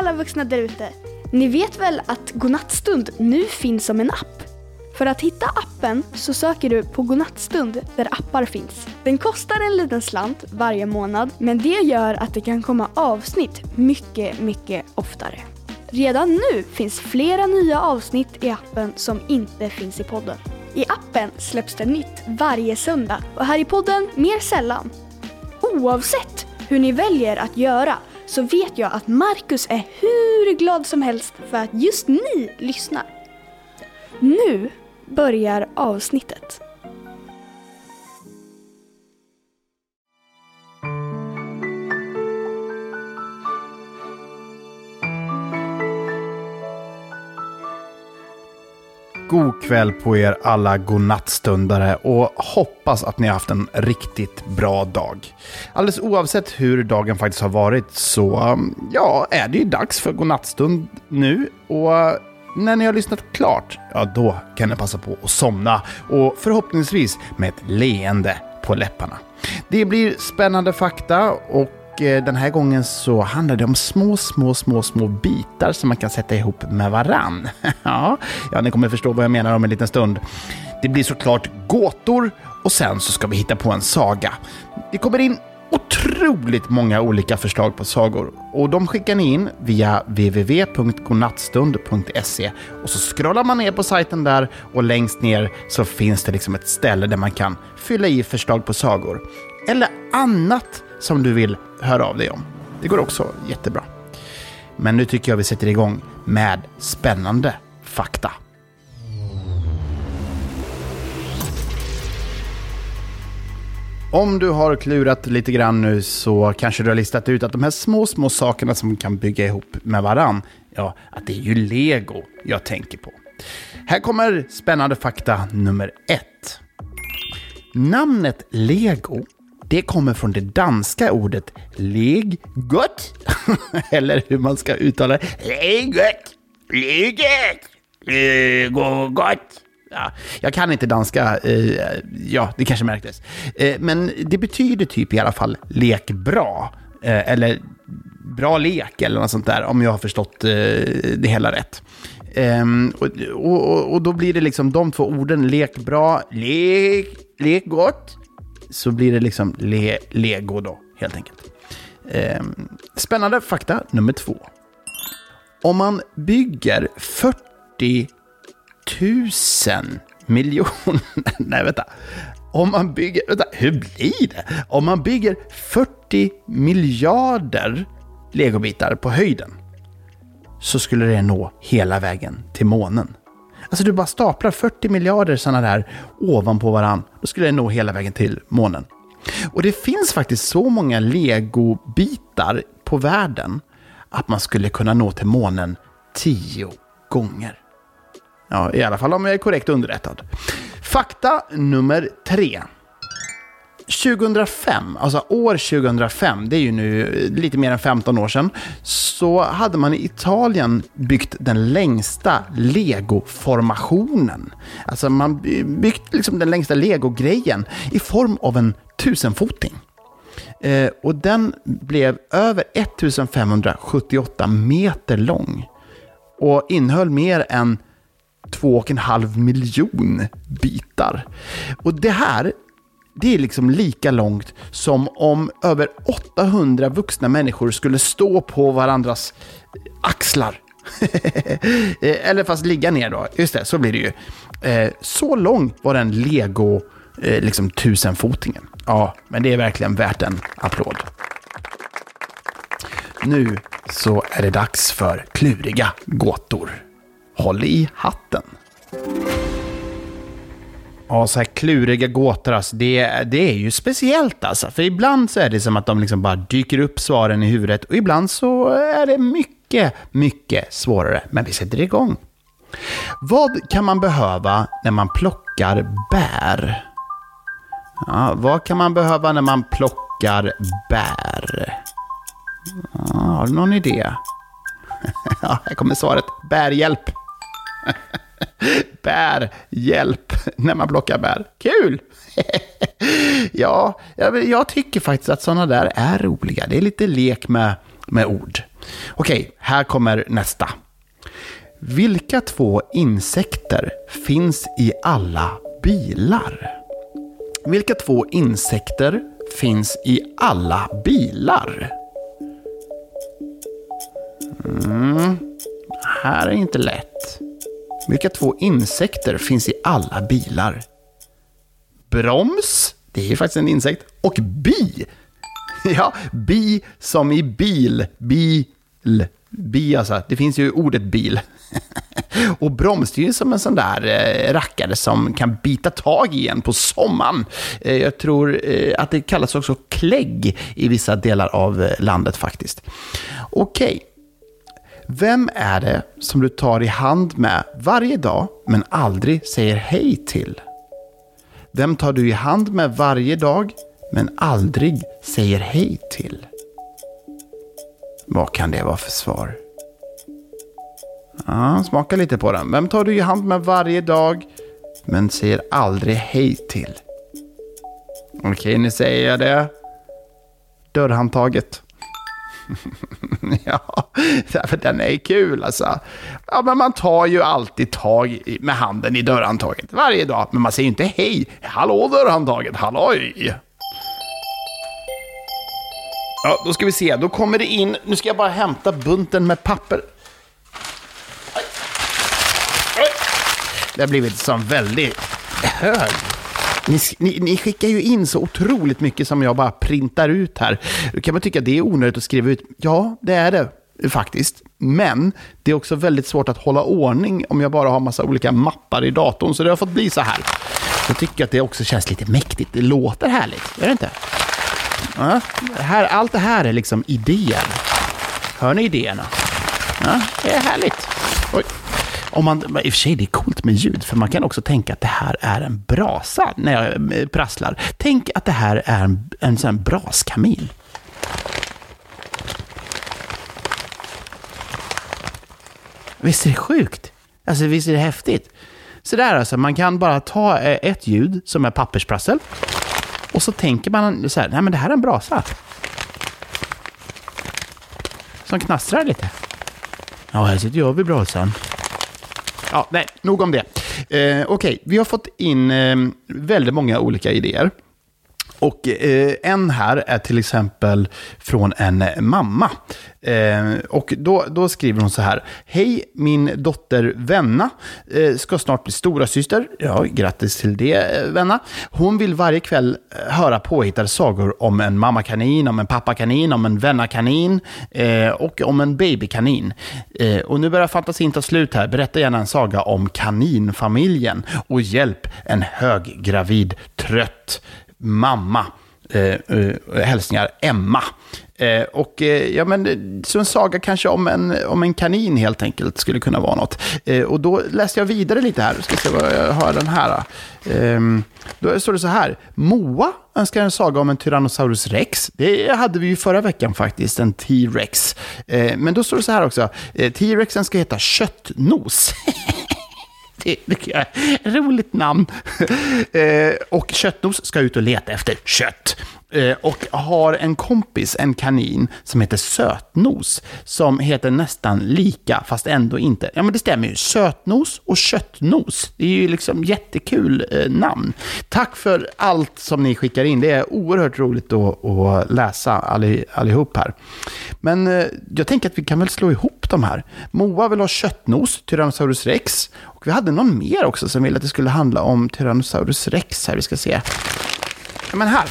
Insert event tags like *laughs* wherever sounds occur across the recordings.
alla vuxna där ute! Ni vet väl att Godnattstund nu finns som en app? För att hitta appen så söker du på Godnattstund där appar finns. Den kostar en liten slant varje månad men det gör att det kan komma avsnitt mycket, mycket oftare. Redan nu finns flera nya avsnitt i appen som inte finns i podden. I appen släpps det nytt varje söndag och här i podden mer sällan. Oavsett hur ni väljer att göra så vet jag att Marcus är hur glad som helst för att just ni lyssnar. Nu börjar avsnittet. God kväll på er alla godnattstundare och hoppas att ni har haft en riktigt bra dag. Alldeles oavsett hur dagen faktiskt har varit så mm, ja, är det ju dags för godnattstund nu och mm, när ni har lyssnat klart, ja då kan ni passa på att somna och förhoppningsvis med ett leende på läpparna. Det blir spännande fakta och och eh, den här gången så handlar det om små, små, små, små bitar som man kan sätta ihop med varann. *laughs* ja, ja, ni kommer förstå vad jag menar om en liten stund. Det blir såklart gåtor och sen så ska vi hitta på en saga. Det kommer in otroligt många olika förslag på sagor och de skickar ni in via www.godnattstund.se och så scrollar man ner på sajten där och längst ner så finns det liksom ett ställe där man kan fylla i förslag på sagor eller annat som du vill höra av dig om. Det går också jättebra. Men nu tycker jag vi sätter igång med spännande fakta. Om du har klurat lite grann nu så kanske du har listat ut att de här små, små sakerna som kan bygga ihop med varann, ja, att det är ju lego jag tänker på. Här kommer spännande fakta nummer ett. Namnet lego, det kommer från det danska ordet legot, *laughs* eller hur man ska uttala det. Legot, legot, legogott. Ja, jag kan inte danska, eh, ja, det kanske märktes. Eh, men det betyder typ i alla fall lek bra, eh, eller bra lek eller något sånt där, om jag har förstått det hela rätt. Ehm, och, och, och då blir det liksom de två orden, lek bra, lek, lek gott, så blir det liksom le, lego då, helt enkelt. Eh, spännande fakta nummer två. Om man bygger 40 000 miljoner... *laughs* Nej, vänta. Om man bygger... Vänta, hur blir det? Om man bygger 40 miljarder legobitar på höjden så skulle det nå hela vägen till månen. Alltså du bara staplar 40 miljarder sådana där ovanpå varann. Då skulle det nå hela vägen till månen. Och det finns faktiskt så många legobitar på världen att man skulle kunna nå till månen tio gånger. Ja, i alla fall om jag är korrekt underrättad. Fakta nummer tre. 2005, alltså år 2005, det är ju nu eh, lite mer än 15 år sedan, så hade man i Italien byggt den längsta legoformationen. Alltså man byggt liksom den längsta legogrejen i form av en tusenfoting. Eh, och den blev över 1578 meter lång och innehöll mer än två och en halv miljon bitar. Och det här, det är liksom lika långt som om över 800 vuxna människor skulle stå på varandras axlar. *laughs* Eh, eller fast ligga ner då. Just det, så blir det ju. Eh, så lång var den lego eh, liksom tusenfotingen. Ja, men det är verkligen värt en applåd. Nu så är det dags för kluriga gåtor. Håll i hatten. Ja, så här kluriga gåtor, alltså, det, det är ju speciellt alltså. För ibland så är det som att de liksom bara dyker upp svaren i huvudet och ibland så är det mycket, mycket svårare. Men vi sätter igång. Vad kan man behöva när man plockar bär? Ja, vad kan man behöva när man plockar bär? Ja, har du någon idé? *laughs* Ja, här kommer svaret. Bärhjälp. *laughs* bär, hjälp, när man plockar bär. Kul! *laughs* ja, jag, jag tycker faktiskt att sådana där är roliga. Det är lite lek med, med ord. Okej, här kommer nästa. Vilka två insekter finns i alla bilar? Vilka två insekter finns i alla bilar? Mm, här är inte lätt. Vilka två insekter finns i alla bilar? Broms, det är ju faktiskt en insekt, och bi. *laughs* Ja, bi som i bil. Bil. Bi alltså, det finns ju ordet bil. *laughs* Och broms, det är ju som en sån där eh, rackare som kan bita tag i en på sommaren. Eh, jag tror eh, att det kallas också klägg i vissa delar av landet faktiskt. Okej. Vem är det som du tar i hand med varje dag men aldrig säger hej till? Vem tar du i hand med varje dag men aldrig säger hej till? Vad kan det vara för svar? Ja, smaka lite på den. Vem tar du i hand med varje dag men säger aldrig hej till? Okej, nu säger jag det. Dörrhandtaget. *laughs* ja, för den är kul alltså. Ja, men man tar ju alltid tag med handen i dörrhandtaget varje dag. Men man säger ju inte hej. Hallå dörrhandtaget, halloj! Ja, då ska vi se. Då kommer det in. Nu ska jag bara hämta bunten med papper. Det har blivit som väldigt hög. Ni, ni, ni, skickar ju in så otroligt mycket som jag bara printar ut här. Då kan man tycka att det är onödigt att skriva ut. Ja, det är det faktiskt. Men det är också väldigt svårt att hålla ordning om jag bara har massa olika mappar i datorn. Så det har fått bli så här. Jag tycker att det också känns lite mäktigt. Det låter härligt, gör det inte? Ja, här, allt det här är liksom idéer. Hör ni idéerna? Ja, det är härligt. Oj. Om man, I och för sig, det är coolt med ljud, för man kan också tänka att det här är en brasa när jag eh, prasslar. Tänk att det här är en, en sån braskamin. Visst är det sjukt? Alltså, visst är det häftigt? Så där alltså, man kan bara ta eh, ett ljud som är pappersprassel och så tänker man så här, nej men det här är en brasa. Som knastrar lite. Ja, här sitter jag vid brasan. Ja, nej, nog om det. Eh, Okej, okay, vi har fått in eh, väldigt många olika idéer. Och eh, en här är till exempel från en mamma. Eh, och då, då skriver hon så här. Hej, min dotter Venna eh, ska snart bli stora syster. Ja, grattis till det, eh, Venna. Hon vill varje kväll eh, höra påhittade sagor om en mammakanin, om en pappakanin, om en vännakanin eh, och om en babykanin. Eh, och nu börjar fantasin ta slut här. Berätta gärna en saga om kaninfamiljen och hjälp en höggravid, trött mamma. Eh, eh, hälsningar Emma. Eh, och eh, ja, men, eh, så en saga kanske om en, om en kanin helt enkelt skulle kunna vara något. Eh, och då läste jag vidare lite här. Ska se vad jag har den här. Eh. Ehm, då står det så här. Moa önskar en saga om en Tyrannosaurus rex. Det hade vi ju förra veckan faktiskt, en T-rex. Eh, men då står det så här också. Eh, T-rexen ska heta Köttnos. *laughs* det tycker jag är roligt namn. *laughs* Eh, och Köttnos ska ut och leta efter kött. Eh, och har en kompis, en kanin, som heter Sötnos. Som heter nästan lika, fast ändå inte. Ja, men det stämmer ju. Sötnos och Köttnos. Det är ju liksom jättekul eh, namn. Tack för allt som ni skickar in. Det är oerhört roligt att, att läsa allihop här. Men eh, jag tänker att vi kan väl slå ihop de här. Moa vill ha Köttnos, Tyrannosaurus rex. Och vi hade någon mer också som ville att det skulle handla om Tyrannosaurus rex här. Vi ska se. Ja, men här.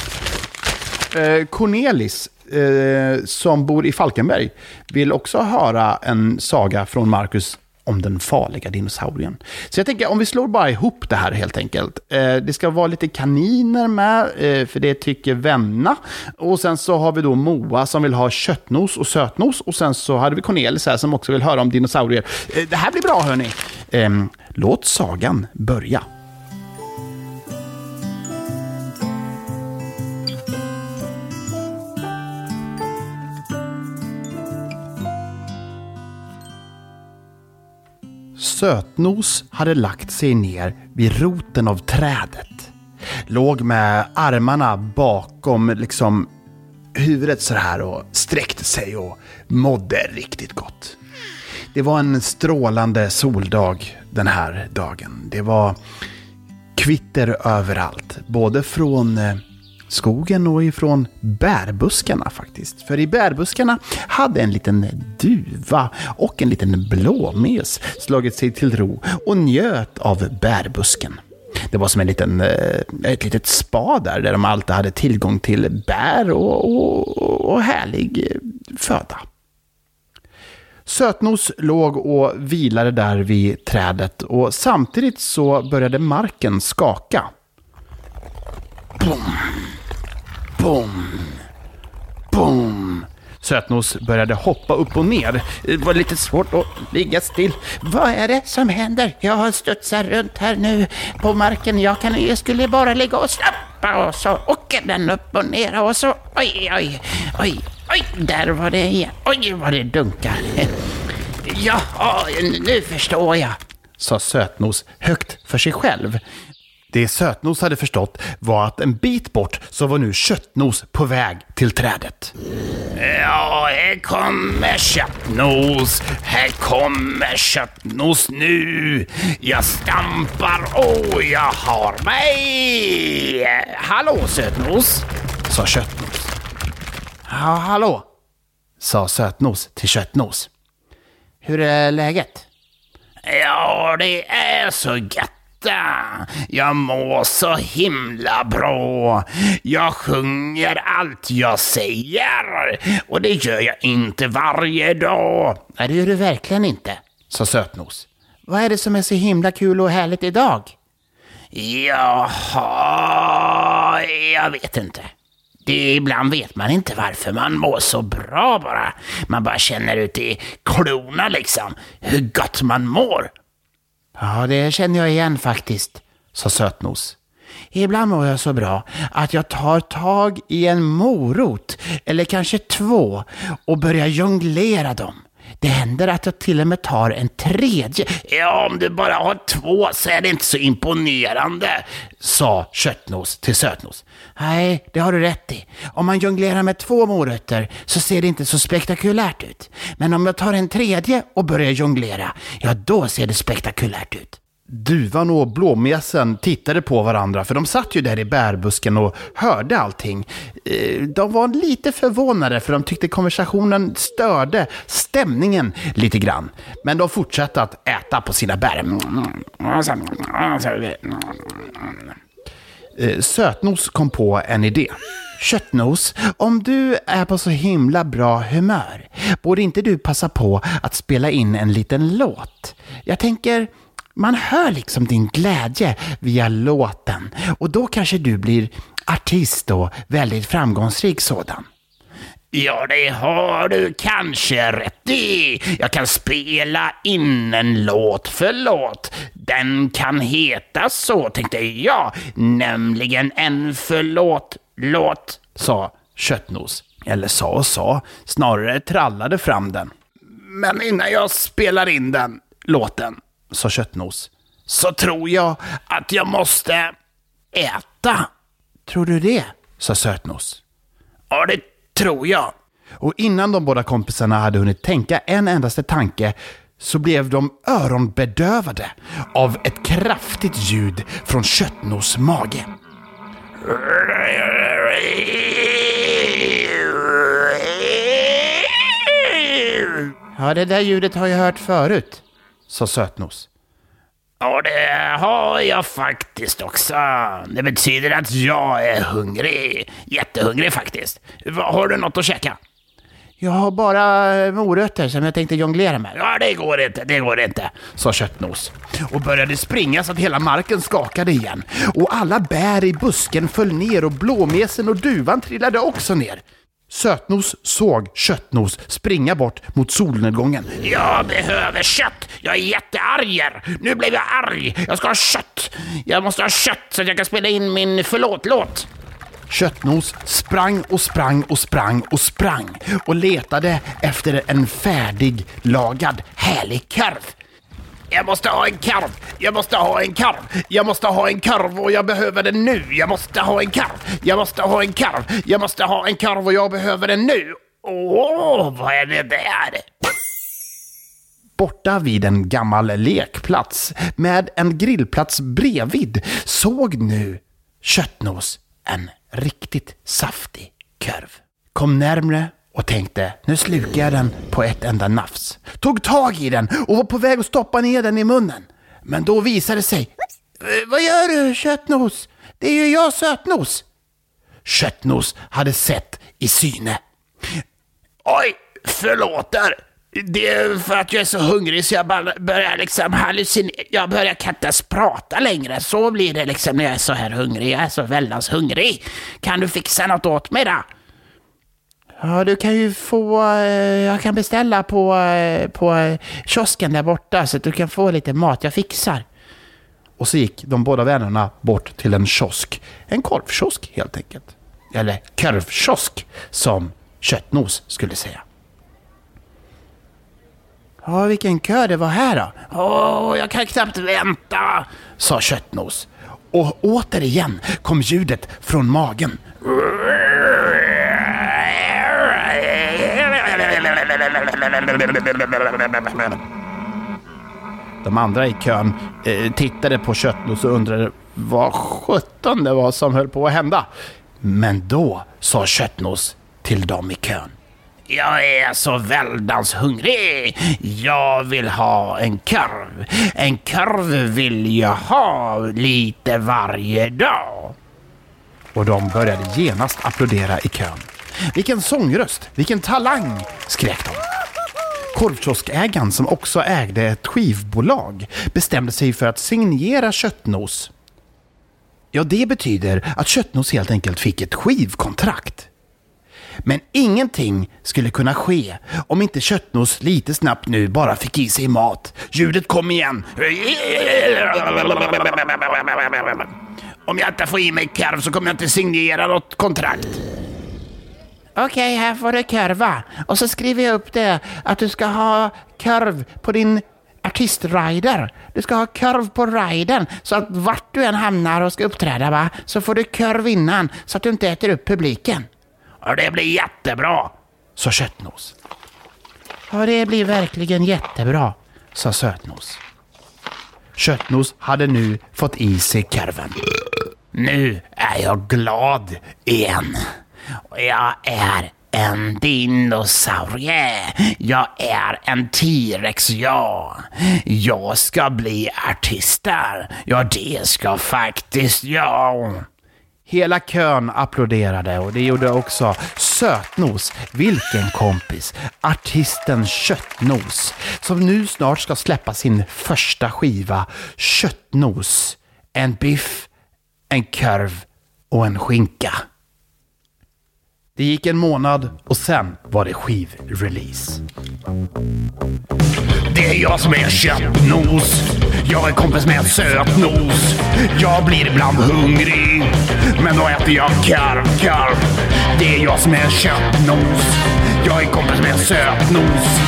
Eh, Cornelis, eh, som bor i Falkenberg, vill också höra en saga från Marcus om den farliga dinosaurien. Så jag tänker om vi slår bara ihop det här helt enkelt. Eh, det ska vara lite kaniner med, eh, för det tycker Venna. Och sen så har vi då Moa som vill ha köttnos och sötnos. Och sen så hade vi Cornelis här som också vill höra om dinosaurier. Eh, det här blir bra hörni. Ehm, låt sagan börja. Sötnos hade lagt sig ner vid roten av trädet. Låg med armarna bakom liksom huvudet så här och sträckte sig och mådde riktigt gott. Det var en strålande soldag den här dagen. Det var kvitter överallt, både från eh, skogen och ifrån bärbuskarna faktiskt. För i bärbuskarna hade en liten duva och en liten blåmes slagit sig till ro och njöt av bärbusken. Det var som en liten, eh, ett litet spa där, där de alltid hade tillgång till bär och, och, och härlig föda. Sötnos låg och vilade där vid trädet och samtidigt så började marken skaka. Boom! Boom! Boom! Sötnos började hoppa upp och ner. Det var lite svårt att ligga still. Vad är det som händer? Jag studsar runt här nu på marken. Jag, kan, jag skulle bara ligga och slappa och så åker den upp och ner och så oj, oj, oj, oj, där var det igen. Oj, vad det dunkar. Jaha, nu förstår jag, sa Sötnos högt för sig själv. Det Sötnos hade förstått var att en bit bort så var nu Köttnos på väg till trädet. Ja, här kommer Köttnos. Här kommer Köttnos nu. Jag stampar och jag har mig. Hallå Sötnos, sa Köttnos. Ja, hallå, sa Sötnos till Köttnos. Hur är läget? Ja, det är så gött jag mår så himla bra. Jag sjunger allt jag säger. Och det gör jag inte varje dag. Nej, det gör du verkligen inte, sa Sötnos. Vad är det som är så himla kul och härligt idag? Jaha, jag vet inte. Det, ibland vet man inte varför man mår så bra bara. Man bara känner ut i klorna liksom hur gott man mår. Ja, det känner jag igen faktiskt, sa Sötnos. Ibland mår jag så bra att jag tar tag i en morot, eller kanske två, och börjar jonglera dem. Det händer att jag till och med tar en tredje. Ja, om du bara har två så är det inte så imponerande, sa Köttnos till Sötnos. Nej, det har du rätt i. Om man jonglerar med två morötter så ser det inte så spektakulärt ut. Men om jag tar en tredje och börjar jonglera, ja då ser det spektakulärt ut. Duvan och blåmesen tittade på varandra, för de satt ju där i bärbusken och hörde allting. Eh, de var lite förvånade, för de tyckte konversationen störde stämningen lite grann. Men de fortsatte att äta på sina bär. Eh, sötnos kom på en idé. Köttnos, om du är på så himla bra humör, borde inte du passa på att spela in en liten låt? Jag tänker, man hör liksom din glädje via låten och då kanske du blir artist och väldigt framgångsrik sådan. Ja, det har du kanske rätt i. Jag kan spela in en låt för låt. Den kan heta så, tänkte jag. Nämligen en förlåt-låt, sa Köttnos. Eller sa och sa, snarare trallade fram den. Men innan jag spelar in den låten sa Köttnos, så tror jag att jag måste äta. Tror du det? sa Sötnos. Ja, det tror jag. Och innan de båda kompisarna hade hunnit tänka en endaste tanke så blev de öronbedövade av ett kraftigt ljud från Köttnos mage. Ja, det där ljudet har jag hört förut, sa Sötnos. Ja, det har jag faktiskt också. Det betyder att jag är hungrig. Jättehungrig faktiskt. Har du något att käka? Jag har bara morötter som jag tänkte jonglera med. Ja, det går inte, det går inte, sa Köttnos. Och började springa så att hela marken skakade igen. Och alla bär i busken föll ner och blåmesen och duvan trillade också ner. Sötnos såg Köttnos springa bort mot solnedgången. Jag behöver kött! Jag är jättearg! Nu blev jag arg! Jag ska ha kött! Jag måste ha kött så att jag kan spela in min förlåt-låt. Köttnos sprang och sprang och sprang och sprang och letade efter en färdig lagad härlig korv. Jag måste ha en karv! Jag måste ha en karv! Jag måste ha en karv och jag behöver den nu! Jag måste ha en karv! Jag måste ha en karv! Jag måste ha en karv och jag behöver den nu! Åh, vad är det där? Borta vid en gammal lekplats med en grillplats bredvid såg nu Köttnos en riktigt saftig korv. Kom närmre och tänkte nu slukar jag den på ett enda nafs. Tog tag i den och var på väg att stoppa ner den i munnen. Men då visade det sig. Eh, vad gör du Köttnos? Det är ju jag Sötnos. Köttnos hade sett i syne. Oj, förlåt där. Det är för att jag är så hungrig så jag börjar liksom hallucinera. Jag börjar kan inte ens prata längre. Så blir det liksom när jag är så här hungrig. Jag är så väldans hungrig. Kan du fixa något åt mig då? Ja, du kan ju få, eh, jag kan beställa på, eh, på eh, kiosken där borta så att du kan få lite mat. Jag fixar. Och så gick de båda vännerna bort till en kiosk. En korvkiosk helt enkelt. Eller korvkiosk som Köttnos skulle säga. Ja, vilken kö det var här då. Åh, jag kan knappt vänta, sa Köttnos. Och återigen kom ljudet från magen. De andra i kön eh, tittade på Köttnos och undrade vad sjutton det var som höll på att hända. Men då sa Köttnos till dem i kön. Jag är så väldans hungrig. Jag vill ha en korv. En korv vill jag ha lite varje dag. Och de började genast applådera i kön. Vilken sångröst, vilken talang, skrek de. Korvkioskägaren som också ägde ett skivbolag bestämde sig för att signera Köttnos. Ja, det betyder att Köttnos helt enkelt fick ett skivkontrakt. Men ingenting skulle kunna ske om inte Köttnos lite snabbt nu bara fick i sig mat. Ljudet kom igen. Om jag inte får i mig korv så kommer jag inte signera något kontrakt. Okej, här får du korva. Och så skriver jag upp det att du ska ha korv på din artistrider. Du ska ha korv på riden så att vart du än hamnar och ska uppträda va, så får du korv innan så att du inte äter upp publiken. Och det blir jättebra, sa Köttnos. Ja, det blir verkligen jättebra, sa Sötnos. Köttnos hade nu fått i sig korven. Nu är jag glad igen. Jag är en dinosaurie. Jag är en T-rex, ja. Jag ska bli artister. Ja, det ska faktiskt jag. Hela kön applåderade och det gjorde också Sötnos, vilken kompis, artisten Köttnos, som nu snart ska släppa sin första skiva Köttnos. En biff, en korv och en skinka. Det gick en månad och sen var det skivrelease. Det är jag som är köttnos. Jag är kompis med sötnos. Jag blir ibland hungrig, men då äter jag karv, karv. Det är jag som är köttnos. Jag är kompis med sötnos.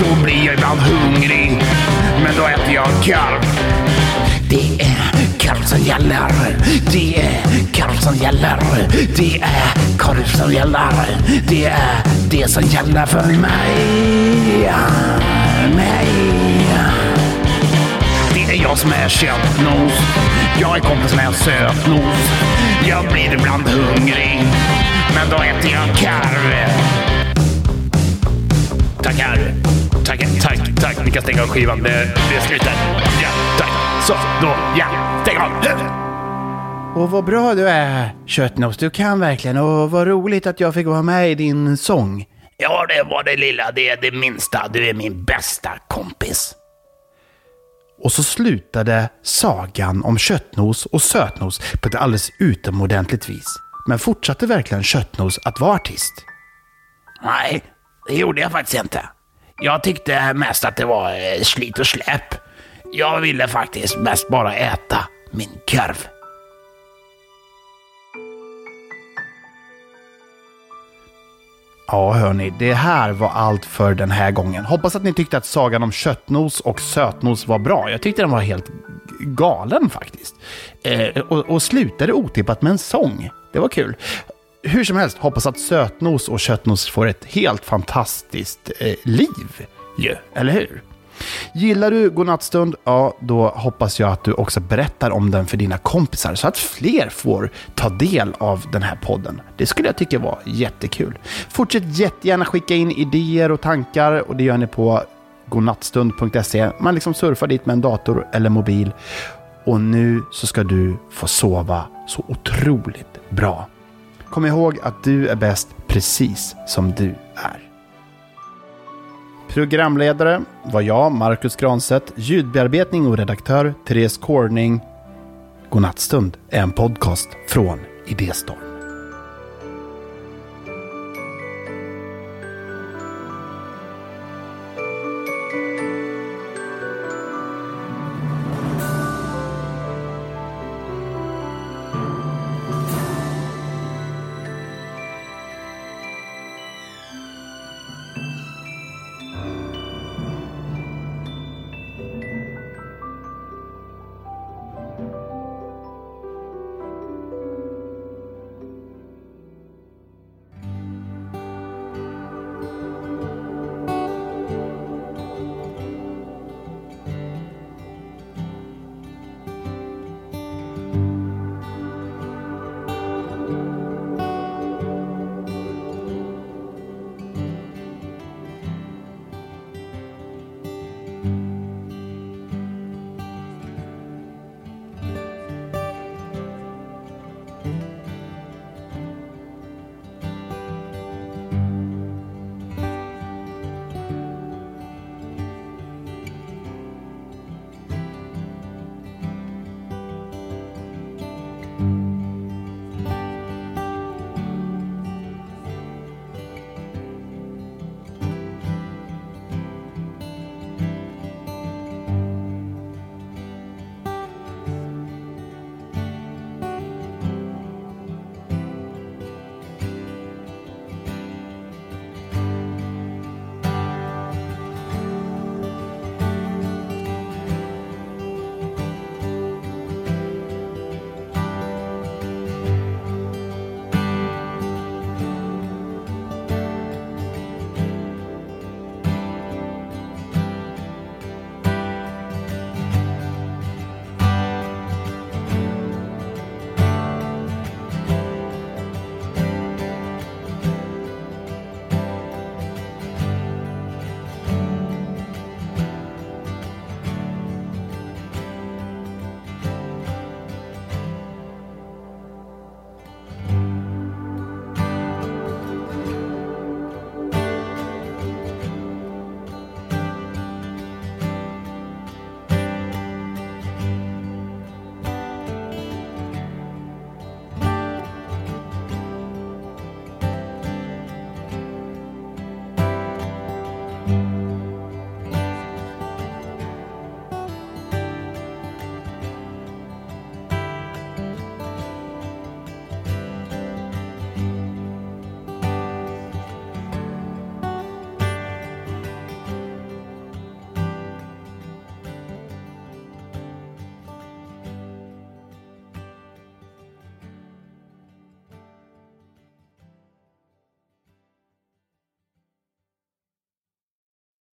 Då blir jag ibland hungrig, men då äter jag karv. Det är Karl som gäller. Det är Karl som gäller. Det är korv som gäller. Det är det som gäller för mig. Mig. Det är jag som är köttnos. Jag är kompis med sötnos. Jag blir ibland hungrig. Men då äter jag karv. Tackar. Tack, tack, tack. Ni kan stänga av skivan. Det, det är slutet. Ja, tack. Så, då, ja. Stäng av. Och vad bra du är, Köttnos. Du kan verkligen. Och vad roligt att jag fick vara med i din sång. Ja, det var det lilla. Det är det minsta. Du är min bästa kompis. Och så slutade sagan om Köttnos och Sötnos på ett alldeles utomordentligt vis. Men fortsatte verkligen Köttnos att vara artist? Nej, det gjorde jag faktiskt inte. Jag tyckte mest att det var eh, slit och släpp. Jag ville faktiskt mest bara äta min korv. Ja, hörni, det här var allt för den här gången. Hoppas att ni tyckte att sagan om köttnos och sötnos var bra. Jag tyckte den var helt galen faktiskt. Eh, och, och slutade otippat med en sång. Det var kul. Hur som helst, hoppas att sötnos och köttnos får ett helt fantastiskt eh, liv. Ju, eller hur? Gillar du Godnattstund? Ja, då hoppas jag att du också berättar om den för dina kompisar så att fler får ta del av den här podden. Det skulle jag tycka var jättekul. Fortsätt jättegärna skicka in idéer och tankar och det gör ni på godnattstund.se. Man liksom surfar dit med en dator eller mobil. Och nu så ska du få sova så otroligt bra. Kom ihåg att du är bäst precis som du är. Programledare var jag, Marcus Granset, ljudbearbetning och redaktör Therese Corning. Godnattstund är en podcast från Idéstorm.